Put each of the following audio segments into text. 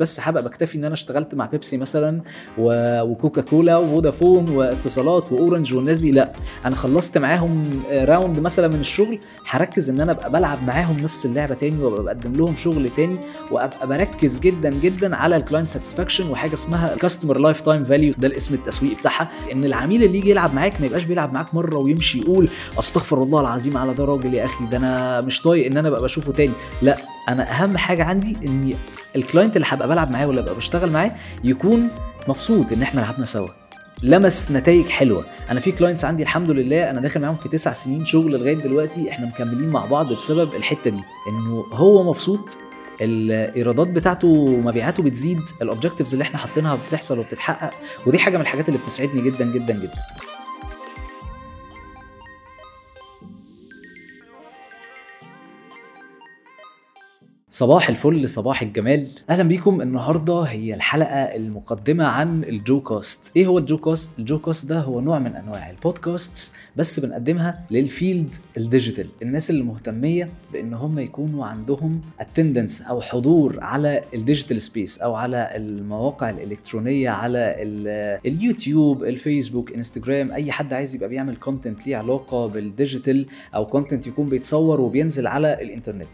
بس هبقى بكتفي إن أنا اشتغلت مع بيبسي مثلا وكوكا كولا وفودافون واتصالات وأورنج والناس دي. لا أنا خلصت معاهم round مثلا من الشغل هركز إن أنا أبقى بلعب معاهم نفس اللعبة تاني وأبقى بقدم لهم شغل تاني وأبقى بركز جدا جدا على ال client satisfaction وحاجة اسمها customer lifetime value ده الاسم التسويقي بتاعها. إن العميل اللي يجي يلعب معاك ما يبقاش بيلعب معاك مرة ويمشي يقول أستغفر الله العظيم على ده راجل يا أخي ده أنا مش طايق إن أنا أبقى بشوفه تاني. لا أنا أهم حاجة عندي ان ال client اللي هبقى بلعب معاه ولا ابقى بشتغل معاه يكون مبسوط إن إحنا لعبنا سوا. لمس نتائج حلوة. أنا في clients عندي الحمد لله أنا داخل معاهم في تسع سنين شغل لغاية دلوقتي إحنا مكملين مع بعض بسبب الحتة دي. إنه هو مبسوط الإيرادات بتاعته مبيعاته بتزيد ال objectives اللي إحنا حاطينها بتحصل وبتتحقق ودي حاجة من الحاجات اللي بتسعدني جدا جدا جدا. صباح الفل صباح الجمال. أهلا بيكم. النهارده هي الحلقة المقدمة عن الجو كاست إيه هو الجو كاست الجو كاست ده هو نوع من أنواع البودكاست بس بنقدمها لل field ال digital. الناس اللي مهتميه بإن هم يكونوا عندهم attendance أو حضور على ال digital space أو على المواقع الإلكترونية على ال- اليوتيوب الفيسبوك انستجرام أي حد عايز يبقى بيعمل content ليه علاقة بال digital أو content يكون بيتصور وبينزل على الإنترنت.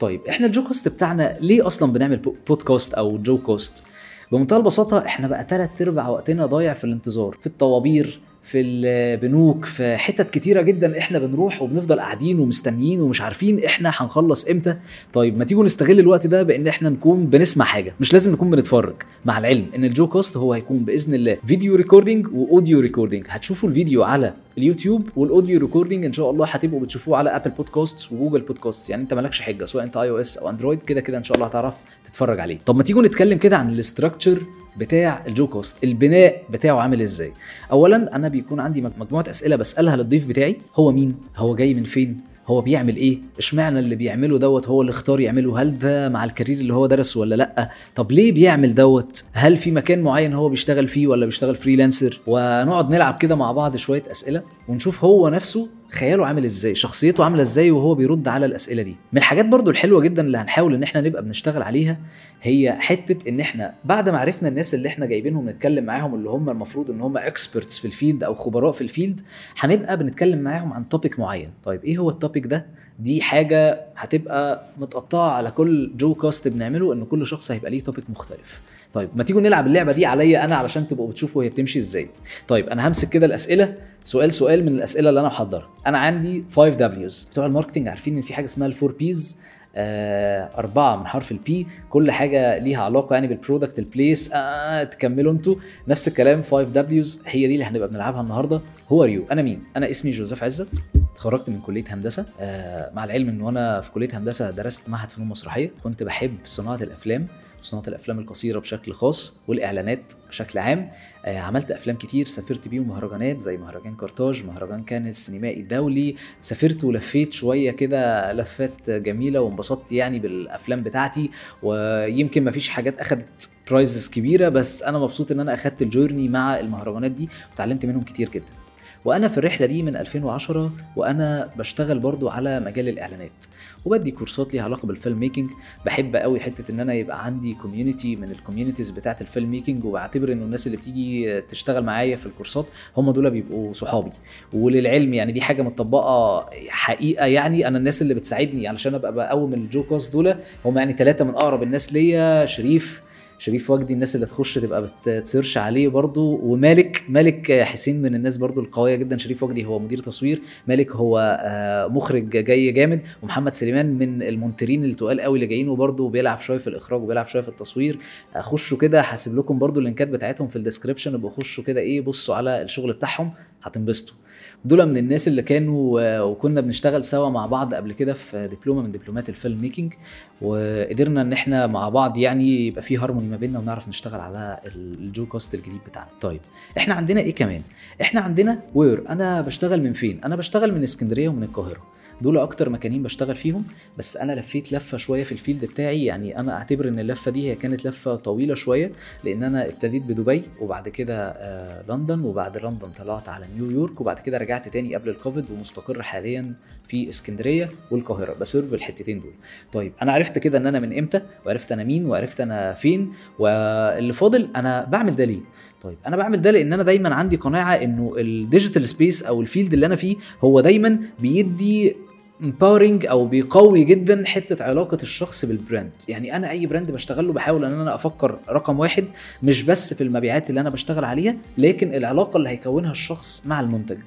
طيب إحنا الجو كاست بتاعنا. ليه أصلا بنعمل بو- بودكاست أو جو كاست بمنتهى البساطة إحنا بقى تلات أرباع وقتنا ضايع في الانتظار في الطوابير في البنوك في حتت كتيرة جدا إحنا بنروح وبنفضل قاعدين ومستنيين ومش عارفين إحنا هنخلص إمتى. طيب ما تيجوا نستغل الوقت ده بإن إحنا نكون بنسمع حاجة مش لازم نكون بنتفرج. مع العلم إن الجو كاست هو هيكون بإذن الله video recording و audio recording هتشوفوا الفيديو على اليوتيوب وال audio recording إن شاء الله هتبقوا بتشوفوه على Apple Podcast و Google Podcast يعني أنت مالكش حجة سواء أنت iOS أو Android كده كده إن شاء الله هتعرف تتفرج عليه. طب ما تيجوا نتكلم كده عن ال structure بتاع الجو كاست البناء بتاعه عامل إزاي؟ اولا أنا بيكون عندي مج- مجموعة أسئلة بسألها للضيف بتاعي هو مين؟ هو جاي من فين؟ هو بيعمل إيه؟ إشمعنى اللي بيعمله دوت؟ هو اللي اختار يعمله؟ هل ده مع ال career اللي هو درسه ولا لأ؟ طب ليه بيعمل دوت؟ هل في مكان معين هو بيشتغل فيه ولا بيشتغل freelancer ونقعد نلعب كده مع بعض شوية أسئلة ونشوف هو نفسه خياله عامل إزاي؟ شخصيته عاملة إزاي وهو بيرد على الأسئلة دي؟ من الحاجات برضو الحلوة جدا اللي هنحاول إن إحنا نبقى بنشتغل عليها هي حتة إن إحنا بعد ما عرفنا الناس اللي إحنا جايبينهم نتكلم معاهم اللي هم المفروض إن هم experts في ال field أو خبراء في ال field هنبقى بنتكلم معاهم عن topic معين. طيب إيه هو ال topic ده؟ دي حاجة هتبقى متقطعة على كل جو كاست بنعمله إن كل شخص هيبقى ليه topic مختلف. طيب ما تيجوا نلعب اللعبة دي عليا أنا علشان تبقوا بتشوفوا هي بتمشي إزاي. طيب أنا همسك كده الأسئلة سؤال سؤال من الأسئلة اللي أنا محضرها أنا عندي 5 دبليوز بتوع ال marketing عارفين إن في حاجة اسمها ال four Ps آه أربعة من حرف ال P كل حاجة ليها علاقة يعني بال product ال place آه تكملوا أنتوا. نفس الكلام 5 دبليوز هي دي اللي هنبقى بنلعبها النهاردة. who are you أنا مين؟ أنا اسمي جوزيف عزت. اتخرجت من كلية هندسة. آه مع العلم إن وأنا في كلية هندسة درست معهد فنون مسرحية كنت بحب صناعة الأفلام. صناعة الأفلام القصيرة بشكل خاص والإعلانات بشكل عام. آه عملت أفلام كتير سافرت بيهم مهرجانات زي مهرجان كارتاج مهرجان كان السينمائي الدولي. سافرت ولفيت شوية كده لفات جميلة وانبسطت يعني بالأفلام بتاعتي. ويمكن مفيش حاجات أخدت prizes كبيرة بس أنا مبسوط إن أنا أخدت ال journey مع المهرجانات دي وتعلمت منهم كتير جدا. وأنا في الرحلة دي من 2010 وأنا بشتغل برضو على مجال الإعلانات. وبدي كورسات ليها علاقة بال film making بحب قوي حتة إن أنا يبقى عندي community من ال communities بتاعة ال film making وبعتبر إنه الناس اللي بتيجي تشتغل معايا في الكورسات هم دول بيبقوا صحابي. وللعلم يعني دي حاجة متطبقة حقيقة يعني. أنا الناس اللي بتساعدني علشان أبقى بقوم ال JoeCast دول هم يعني ثلاثة من أقرب الناس ليا شريف شريف وجدي الناس اللي تخش تبقى بت search عليه برضو. ومالك مالك حسين من الناس برضو القوية جدا. شريف وجدي هو مدير تصوير. مالك هو آه، مخرج جاي جامد. ومحمد سليمان من ال monteurين التقال قوي اللي جايين وبرضو بيلعب شوية في الإخراج وبيلعب شوية في التصوير. خشوا كده هسيب لكم برضو ال linkات بتاعتهم في ال description ابقوا خشوا كده إيه بصوا على الشغل بتاعهم هتنبسطوا. دول من الناس اللي كانوا آه، وكنا بنشتغل سوا مع بعض قبل كده في دبلومة من دبلومات ال film making وقدرنا إن إحنا مع بعض يعني يبقى في هارموني ما بيننا ونعرف نشتغل على ال JoeCast الجديد بتاعنا. طيب إحنا عندنا إيه كمان؟ إحنا عندنا where أنا بشتغل من فين؟ أنا بشتغل من اسكندرية ومن القاهرة. دول أكتر مكانين بشتغل فيهم. بس أنا لفيت لفة شوية في ال field بتاعي. يعني أنا أعتبر إن اللفة دي هي كانت لفة طويلة شوية لأن أنا ابتديت بدبي وبعد كده آه لندن وبعد لندن طلعت على نيويورك وبعد كده رجعت تاني قبل الكوفيد ومستقر حاليا في إسكندرية والقاهرة. ب serve الحتتين دول. طيب أنا عرفت كده إن أنا من إمتى وعرفت أنا مين وعرفت أنا فين واللي فاضل أنا بعمل ده ليه؟ طيب أنا بعمل ده لأن أنا دايما عندي قناعة إنه ال digital space أو ال field اللي أنا فيه هو دايما بيدي empowering أو بيقوي جدا حتة علاقة الشخص بال brand يعني أنا أي brand بشتغل له بحاول إن أنا أفكر رقم واحد مش بس في المبيعات اللي أنا بشتغل عليها لكن العلاقة اللي هيكونها الشخص مع المنتج.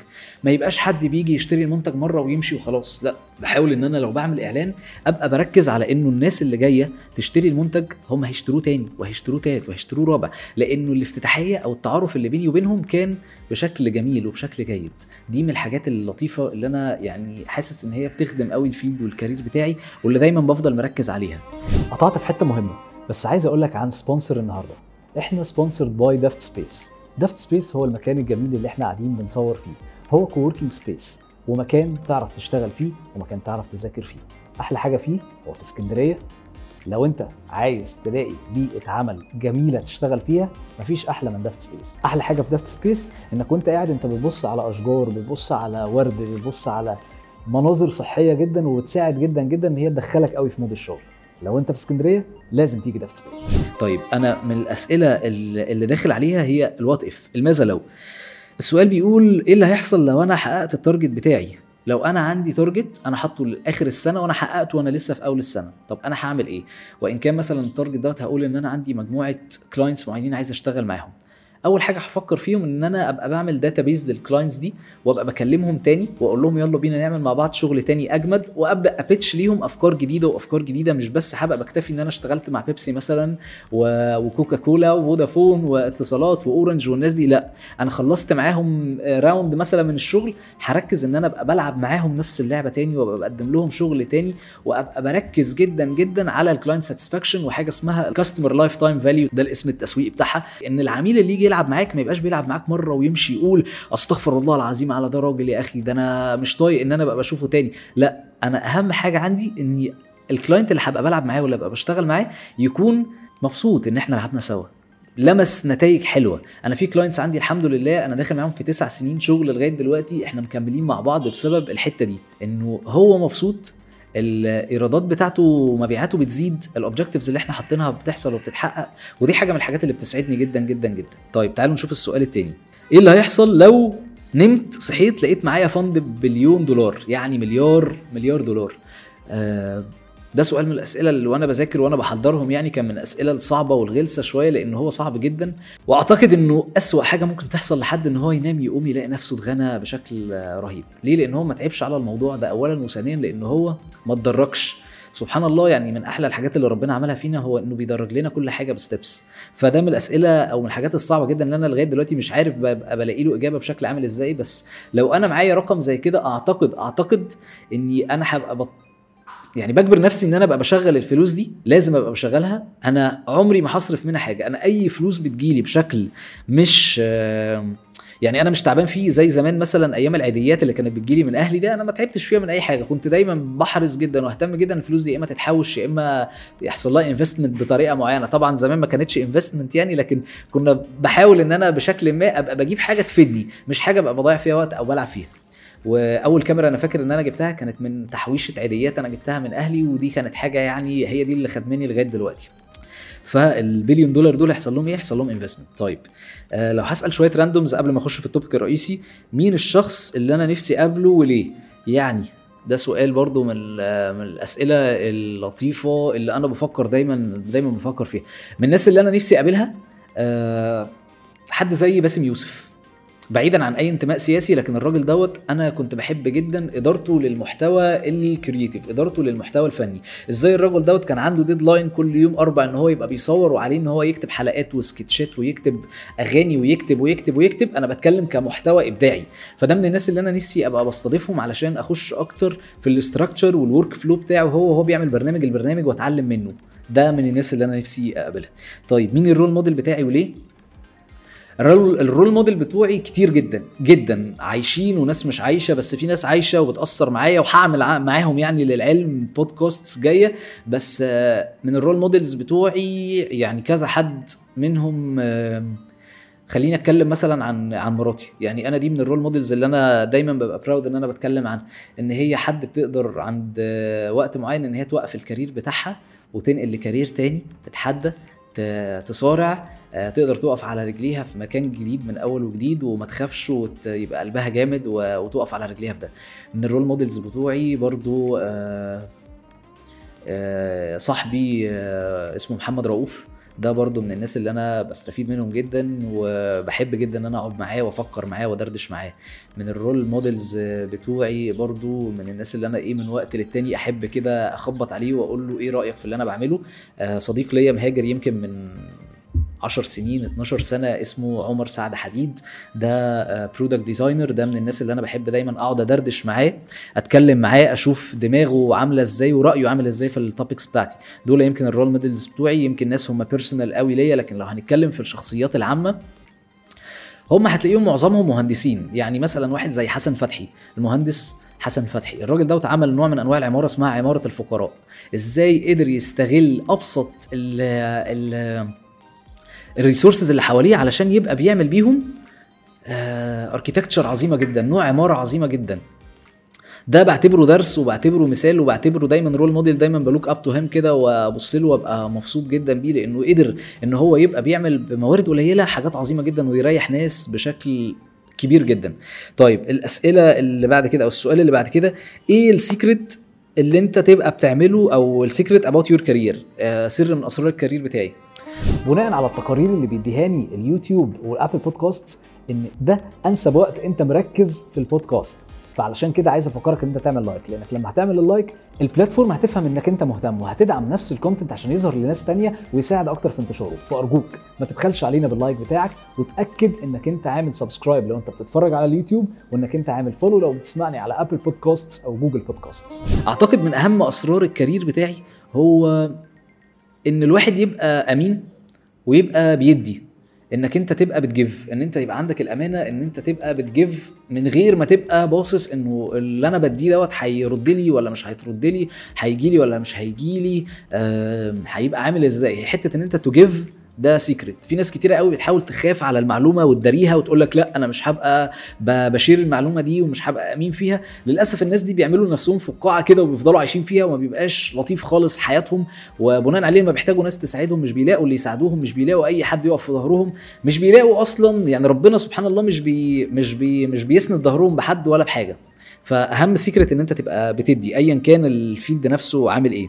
ما يبقاش حد بيجي يشتري المنتج مرة ويمشي وخلاص. لا بحاول إن أنا لو بعمل إعلان أبقى بركز على إنه الناس اللي جاية تشتري المنتج هم هيشتروه تاني وهيشتروه تالت وهيشتروه رابع. لأنه الافتتاحية أو التعارف اللي بيني وبينهم كان بشكل جميل وبشكل جيد. دي من الحاجات اللطيفة اللي أنا يعني حاسس إن هي بتخدم قوي ال field وال career بتاعي واللي دايما بفضل مركز عليها. قطعت في حتة مهمة بس عايز أقول لك عن sponsor النهارده. إحنا sponsored by دافت سبيس دافت سبيس هو المكان الجميل اللي إحنا قاعدين بنصور فيه. هو co-working space ومكان تعرف تشتغل فيه ومكان تعرف تذاكر فيه. أحلى حاجة فيه هو في اسكندرية لو انت عايز تلاقي بيئة عمل جميلة تشتغل فيها مفيش أحلى من دافت سبيس. أحلى حاجة في دافت سبيس إنك وأنت قاعد أنت بتبص على أشجار بتبص على ورد بتبص على مناظر صحية جدا وبتساعد جدا جدا إن هي تدخلك قوي في mood الشغل. لو أنت في اسكندرية لازم تيجي دافت سبيس. طيب أنا من الأسئلة اللي داخل عليها هي ال what if الماذا لو السؤال بيقول إيه اللي هيحصل لو أنا حققت ال target بتاعي؟ لو أنا عندي target أنا حاطه لآخر السنة وأنا حققته وأنا لسه في أول السنة. طب أنا هعمل إيه؟ وإن كان مثلا ال target دوت هقول إن أنا عندي مجموعة clients معينين عايز أشتغل معاهم. أول حاجة هفكر فيهم إن أنا أبقى بعمل database لل clients دي وأبقى بكلمهم تاني وأقول لهم يلا بينا نعمل مع بعض شغل تاني أجمد وأبدأ ا pitch ليهم أفكار جديدة وأفكار جديدة مش بس هبقى بكتفي إن أنا اشتغلت مع بيبسي مثلا وكوكا كولا وفودافون واتصالات واورنج والناس دي لأ أنا خلصت معاهم round مثلا من الشغل هركز إن أنا أبقى بلعب معاهم نفس اللعبة تاني وأبقى بقدم لهم شغل تاني وأبقى بركز جدا جدا على ال client satisfaction وحاجة اسمها ال customer lifetime value ده الاسم التسويقي بتاعها إن العميل اللي يجي يلعب معاك ما يبقاش بيلعب معاك مرة ويمشي يقول أستغفر الله العظيم على ده راجل يا أخي ده أنا مش طايق إن أنا أبقى بشوفه تاني. لا أنا أهم حاجة عندي اني ال client اللي هبقى بلعب معاه ولا ابقى بشتغل معاه يكون مبسوط إن إحنا لعبنا سوا. لمس نتائج حلوة. أنا في clients عندي الحمد لله أنا داخل معاهم في تسع سنين شغل لغاية دلوقتي إحنا مكملين مع بعض بسبب الحتة دي إنه هو مبسوط الايرادات بتاعته ومبيعاته بتزيد ال objectives اللي إحنا حاطينها بتحصل وبتتحقق ودي حاجة من الحاجات اللي بتسعدني جدا جدا جدا. طيب تعالوا نشوف السؤال التاني. إيه اللي هيحصل لو نمت صحيت لقيت معايا fund billion دولار؟ يعني مليار مليار دولار. آه ده سؤال من الأسئلة اللي وأنا بذاكر وأنا بحضرهم يعني كان من الأسئلة الصعبة والغلسة شوية لأن هو صعب جدا. وأعتقد إنه أسوأ حاجة ممكن تحصل لحد إن هو ينام يقوم يلاقي نفسه اتغنى بشكل رهيب. ليه؟ لأن هو ما تعبش على الموضوع ده اولا وثانيا لأن هو ما اتدرجش سبحان الله يعني من أحلى الحاجات اللي ربنا عملها فينا هو إنه بيدرج لنا كل حاجة بستبس فده من الأسئلة أو من الحاجات الصعبة جدا اللي أنا لغاية دلوقتي مش عارف ببقى بلاقي له إجابة بشكل عامل إزاي. بس لو أنا معايا رقم زي كده أعتقد أعتقد إني أنا هبقى. يعني بجبر نفسي إن أنا أبقى بشغل الفلوس دي لازم أبقى بشغلها. أنا عمري ما هصرف منها حاجة. أنا أي فلوس بتجيلي بشكل مش يعني أنا مش تعبان فيه زي زمان مثلا أيام العيديات اللي كانت بتجيلي من أهلي ده أنا ما تعبتش فيها من أي حاجة. كنت دايما بحرص جدا وأهتم جدا الفلوس دي يا إما تتحوش يا إما يحصل لها investment بطريقة معينة. طبعا زمان ما كانتش investment يعني لكن كنا بحاول إن أنا بشكل ما أبقى بجيب حاجة تفيدني مش حاجة أبقى بضيع فيها وقت أو بلعب فيها. وأول كاميرا أنا فاكر إن أنا جبتها كانت من تحويشة عيديات أنا جبتها من أهلي ودي كانت حاجة يعني هي دي اللي خدماني لغاية دلوقتي فالبليون دولار دول يحصل لهم إيه؟ يحصل لهم investment. طيب آه لو هسأل شوية randoms قبل ما أخش في ال topic الرئيسي مين الشخص اللي أنا نفسي أقابله وليه؟ يعني ده سؤال برضو من ال- من الأسئلة اللطيفة اللي أنا بفكر دايما دايما بفكر فيها. من الناس اللي أنا نفسي أقابلها آه حد زي باسم يوسف بعيدا عن أي انتماء سياسي لكن الراجل دوت أنا كنت بحب جدا إدارته للمحتوى ال creative إدارته للمحتوى الفني. إزاي الراجل دوت كان عنده deadline كل يوم أربع إن هو يبقى بيصور وعليه إن هو يكتب حلقات و sketchات ويكتب أغاني ويكتب ويكتب ويكتب أنا بتكلم كمحتوى إبداعي. فده من الناس اللي أنا نفسي أبقى بستضيفهم علشان أخش أكتر في ال structure وال workflow بتاعه هو وهو بيعمل برنامج البرنامج وأتعلم منه. ده من الناس اللي أنا نفسي أقابلها. طيب مين ال role model بتاعي وليه؟ ال role, model بتوعي كتير جدا جدا. عايشين وناس مش عايشة بس في ناس عايشة وبتأثر معايا وهعمل معاهم يعني للعلم podcasts جاية. بس آه، من ال role models بتوعي يعني كذا حد منهم خليني أتكلم مثلا عن عن مراتي. يعني أنا دي من ال role models اللي أنا دايما ببقى proud إن أنا بتكلم عن إن هي حد بتقدر عند آه، وقت معين إن هي توقف ال career بتاعها وتنقل ل career تاني تتحدى تصارع. تقدر تقف على رجليها في مكان جديد من أول وجديد وما تخافش ويبقى قلبها جامد وتقف على رجليها في ده. من ال role models بتوعي برضو آه، آه، صاحبي آه، اسمه محمد رؤوف. ده برضو من الناس اللي أنا بستفيد منهم جدا وبحب جدا إن أنا اقعد معاه وأفكر معاه وأدردش معاه. من ال role models بتوعي برضو من الناس اللي أنا إيه من وقت للتاني أحب كده أخبط عليه وأقول له إيه رأيك في اللي أنا بعمله. آه، صديق ليا مهاجر يمكن من 10 سنين 12 سنة اسمه عمر سعد حديد. ده product designer ده من الناس اللي أنا بحب دايما أقعد أدردش معاه أتكلم معاه أشوف دماغه عاملة إزاي ورأيه عامل إزاي في ال topics بتاعتي. دول يمكن ال role models بتوعي يمكن ناس هم personal قوي ليا لكن لو هنتكلم في الشخصيات العامة هم هتلاقيهم معظمهم مهندسين. يعني مثلا واحد زي حسن فتحي المهندس حسن فتحي. الراجل دوت عمل نوع من أنواع العمارة اسمها عمارة الفقراء. إزاي قدر يستغل أبسط ال ال resources اللي حواليه علشان يبقى بيعمل بيهم architecture عظيمة جدا نوع عمارة عظيمة جدا. ده بعتبره درس وبعتبره مثال وبعتبره دايما role model دايما ب look up to him كده وأبص له وأبقى مبسوط جدا بيه لأنه قدر إن هو يبقى بيعمل بموارد قليلة حاجات عظيمة جدا ويريح ناس بشكل كبير جدا. طيب الأسئلة اللي بعد كده أو السؤال اللي بعد كده إيه ال secret اللي أنت تبقى بتعمله أو ال secret about your career سر من أسرار ال career بتاعي. بناء على التقارير اللي بيديهاني اليوتيوب وال Apple Podcast إن ده أنسب وقت أنت مركز في البودكاست. فعلشان كده عايز أفكرك إن أنت تعمل like لأنك لما هتعمل ال like ال platform هتفهم إنك أنت مهتم وهتدعم نفس ال content عشان يظهر لناس تانية ويساعد أكتر في انتشاره. فأرجوك ما تبخلش علينا بال like بتاعك وتأكد إنك أنت عامل subscribe لو أنت بتتفرج على اليوتيوب وإنك أنت عامل follow لو بتسمعني على Apple Podcast أو Google Podcast أعتقد من أهم أسرار ال career بتاعي هو إن الواحد يبقى أمين ويبقى بيدي إنك أنت تبقى بت give إن أنت يبقى عندك الأمانة إن أنت تبقى بت give من غير ما تبقى باصص إنه اللي أنا بديه دوت هيرد لي ولا مش هيرد لي هيجي لي ولا مش هيجي لي هيبقى عامل إزاي؟ حتة إن أنت ت give ده secret في ناس كتيرة قوي بتحاول تخاف على المعلومة وتداريها وتقول لك لا أنا مش هبقى ب share المعلومة دي ومش هبقى أمين فيها. للأسف الناس دي بيعملوا نفسهم فقاعة كده وبيفضلوا عايشين فيها وما بيبقاش لطيف خالص حياتهم. وبناء عليه ما بيحتاجوا ناس تساعدهم مش بيلاقوا اللي يساعدوهم مش بيلاقوا أي حد يقف في ظهرهم مش بيلاقوا أصلا يعني ربنا سبحان الله مش بي مش بي مش بيسند ظهرهم بحد ولا بحاجة. فأهم secret إن أنت تبقى بتدي ايا كان ال field نفسه عامل إيه.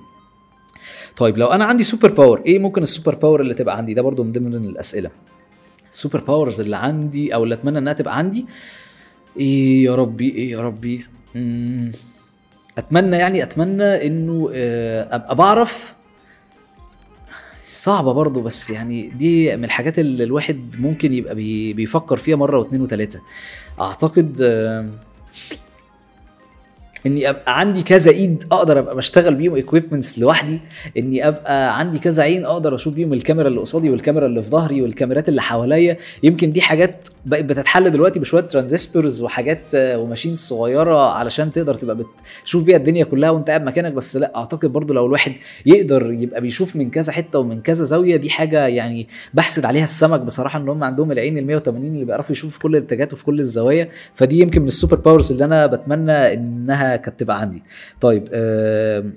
طيب لو أنا عندي super power إيه ممكن ال super power اللي تبقى عندي؟ ده برضو من ضمن الأسئلة. ال super powers اللي عندي أو اللي أتمنى إنها تبقى عندي إيه يا ربي إيه يا ربي. أتمنى يعني أتمنى إنه آه، أبقى بعرف. صعبة برضه بس يعني دي من الحاجات اللي الواحد ممكن يبقى بي بيفكر فيها مرة واثنين وثلاثه أعتقد آه، إني ابقى عندي كذا إيد أقدر أبقى بشتغل بيهم equipments لوحدي إني أبقى عندي كذا عين أقدر أشوف بيهم الكاميرا اللي قصادي والكاميرا اللي في ظهري والكاميرات اللي حواليا. يمكن دي حاجات بقت بتتحل دلوقتي بشوية transistors وحاجات آه، و machines صغيرة علشان تقدر تبقى بتشوف بيها الدنيا كلها وأنت قاعد مكانك. بس لأ أعتقد برضو لو الواحد يقدر يبقى بيشوف من كذا حتة ومن كذا زاوية دي حاجة يعني بحسد عليها السمك بصراحة إن هم عندهم العين ال 180 اللي بيعرفوا يشوفوا في كل الاتجاهات وفي كل الزوايا. فدي يمكن من ال super powers اللي أنا بتمنى إنها كانت تبقى عندي طيب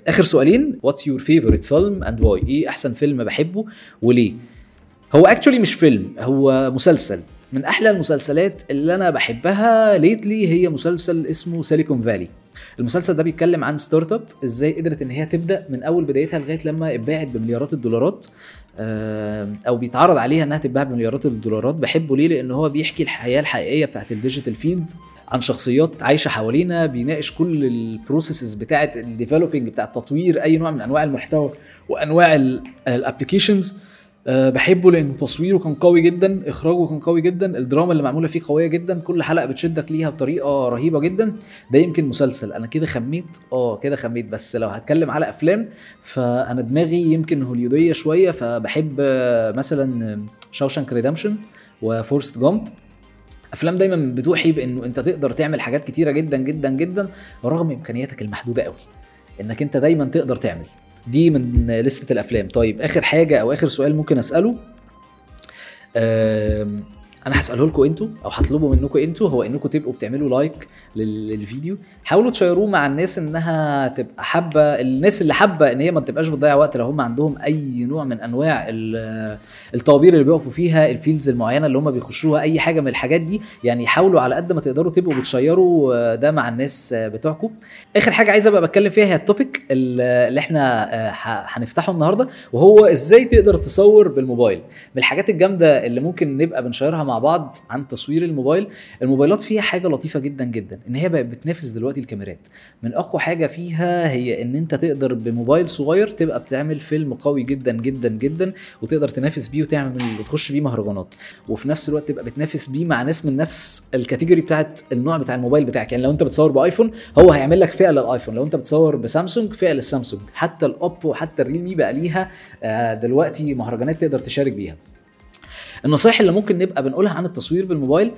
آخر سؤالين. What's your favorite film and why إيه أحسن فيلم بحبه وليه؟ هو actually مش فيلم هو مسلسل. من أحلى المسلسلات اللي أنا بحبها lately هي مسلسل اسمه Silicon Valley المسلسل ده بيتكلم عن startup إزاي قدرت إن هي تبدأ من أول بدايتها لغاية لما اتباعت بمليارات الدولارات. أو بيتعرض عليها إنها تتباع بمليارات الدولارات. بحبه ليه؟ لأن هو بيحكي الحياة الحقيقية بتاعت ال digital field عن شخصيات عايشة حوالينا بيناقش كل ال processes بتاعت ال developing بتاع تطوير أي نوع من أنواع المحتوى وأنواع ال applications أه بحبه لأنه تصويره كان قوي جدا إخراجه كان قوي جدا الدراما اللي معمولة فيه قوية جدا كل حلقة بتشدك ليها بطريقة رهيبة جدا. ده يمكن مسلسل. أنا كده خميت آه كده خميت. بس لو هتكلم على أفلام فأنا دماغي يمكن هوليودية شوية فبحب آه، مثلا Shawshank Redemption و Forrest Gump. أفلام دايما بتوحي بإنه أنت تقدر تعمل حاجات كتيرة جدا جدا جدا رغم إمكانياتك المحدودة قوي. إنك أنت دايما تقدر تعمل. دي من list ة الأفلام. طيب آخر حاجة أو آخر سؤال ممكن أسأله آم، أنا هسأله لكم أنتوا أو هطلبه منكم أنتوا هو انكم تبقوا بتعملوا like لل- للفيديو. حاولوا تشيروه مع الناس انها تبقى حابة الناس اللي حابة ان هي ما تبقاش بتضيع وقت لو هم عندهم اي نوع من انواع ال- الطوابير اللي بيقفوا فيها ال fields المعينة اللي هم بيخشوها اي حاجة من الحاجات دي. يعني حاولوا على قد ما تقدروا تبقوا بتشيروا آه، ده مع الناس آه، بتوعكم. اخر حاجة عايز ابقى بتكلم فيها هي ال topic اللي إحنا آه، هنفتحه النهارده وهو إزاي تقدر تصور بالموبايل. من الحاجات الجامدة اللي ممكن نبقى بنشيرها مع بعض عن تصوير الموبايل. الموبايلات فيها حاجة لطيفة جدا جدا إن هي بقت بتنافس دلوقتي الكاميرات. من أقوى حاجة فيها هي إن أنت تقدر بموبايل صغير تبقى بتعمل فيلم قوي جدا جدا جدا وتقدر تنافس بيه وتعمل وتخش بيه مهرجانات. وفي نفس الوقت تبقى بتنافس بيه مع ناس من نفس الكاتيجوري بتاعت النوع بتاع الموبايل بتاعك. يعني لو أنت بتصور بآيفون هو هيعمل لك فئة للآيفون. لو أنت بتصور بسامسونج فئة للسامسونج. حتى الأوبو حتى الريلمي بقى ليها آه، دلوقتي مهرجانات تقدر تشارك بيها. النصائح اللي ممكن نبقى بنقولها عن التصوير بالموبايل.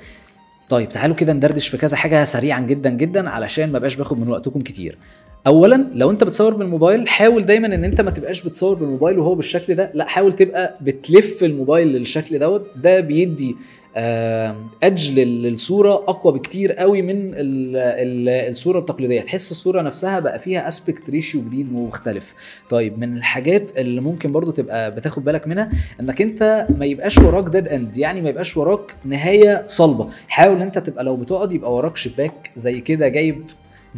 طيب تعالوا كده ندردش في كذا حاجة سريعا جدا جدا علشان ما بقاش باخد من وقتكم كتير. اولا لو أنت بتصور بالموبايل حاول دايما إن أنت ما تبقاش بتصور بالموبايل وهو بالشكل ده. لا حاول تبقى بتلف الموبايل للشكل دوت. ده بيدي edge للصورة أقوى بكتير قوي من ال ال الصورة التقليدية. تحس الصورة نفسها بقى فيها aspect ratio جديد ومختلف. طيب من الحاجات اللي ممكن برضو تبقى بتاخد بالك منها إنك أنت ما يبقاش وراك dead end يعني ما يبقاش وراك نهاية صلبة. حاول أنت تبقى لو بتقعد يبقى وراك شباك زي كده جايب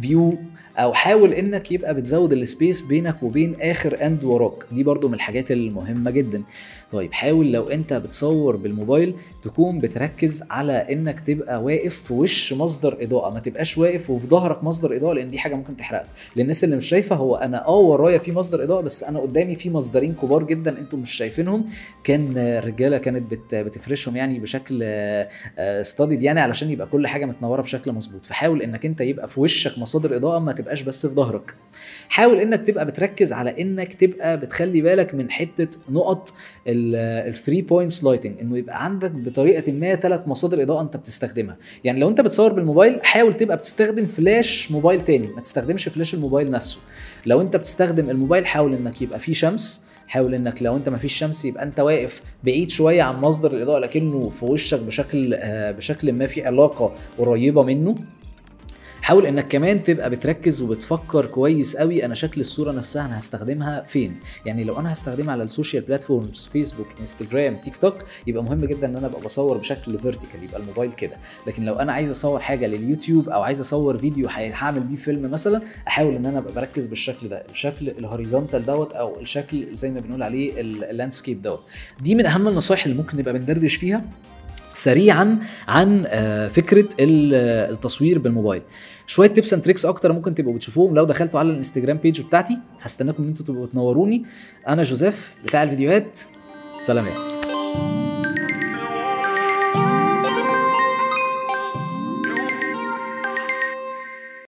view أو حاول إنك يبقى بتزود ال space بينك وبين آخر end وراك. دي برضو من الحاجات المهمة جدا. طيب حاول لو أنت بتصور بالموبايل تكون بتركز على إنك تبقى واقف في وش مصدر إضاءة. ما تبقاش واقف وفي ظهرك مصدر إضاءة لأن دي حاجة ممكن تحرقك. للناس اللي مش شايفة هو أنا آه ورايا في مصدر إضاءة بس أنا قدامي في مصدرين كبار جدا أنتم مش شايفينهم. كان آه، الرجاله كانت بت بتفرشهم يعني بشكل ستاديد يعني علشان يبقى كل حاجة متنورة بشكل مظبوط. فحاول إنك أنت يبقى في وشك مصادر إضاءة ما تبقاش بس في ظهرك. حاول إنك تبقى بتركز على إنك تبقى بتخلي بالك من حتة نقط ال three points lighting إنه يبقى عندك بطريقة ما ثلاث مصادر إضاءة أنت بتستخدمها. يعني لو أنت بتصور بالموبايل حاول تبقى بتستخدم فلاش موبايل تاني ما تستخدمش فلاش الموبايل نفسه. لو أنت بتستخدم الموبايل حاول إنك يبقى فيه شمس حاول إنك لو أنت ما فيش شمس يبقى أنت واقف بعيد شوية عن مصدر الإضاءة لكنه في وشك بشكل آه، بشكل ما في علاقة قريبة منه. حاول إنك كمان تبقى بتركز وبتفكر كويس قوي أنا شكل الصورة نفسها أنا هستخدمها فين. يعني لو أنا هستخدمها على ال social platforms Facebook Instagram TikTok يبقى مهم جدا إن أنا أبقى بصور بشكل vertical يبقى الموبايل كده. لكن لو أنا عايز أصور حاجة لليوتيوب أو عايز أصور فيديو هعمل بيه فيلم مثلا أحاول إن أنا أبقى بركز بالشكل ده. الشكل ال horizontal دوت أو الشكل زي ما بنقول عليه ال landscape دوت. دي من أهم النصائح اللي ممكن نبقى بندردش فيها. سريعا عن آه، فكرة آه، التصوير بالموبايل. شوية tips and tricks أكتر ممكن تبقوا بتشوفوهم. لو دخلتوا على ال Instagram page بتاعتي هستناكم إن أنتوا تبقوا تنوروني. أنا جوزيف بتاع الفيديوهات. سلامات.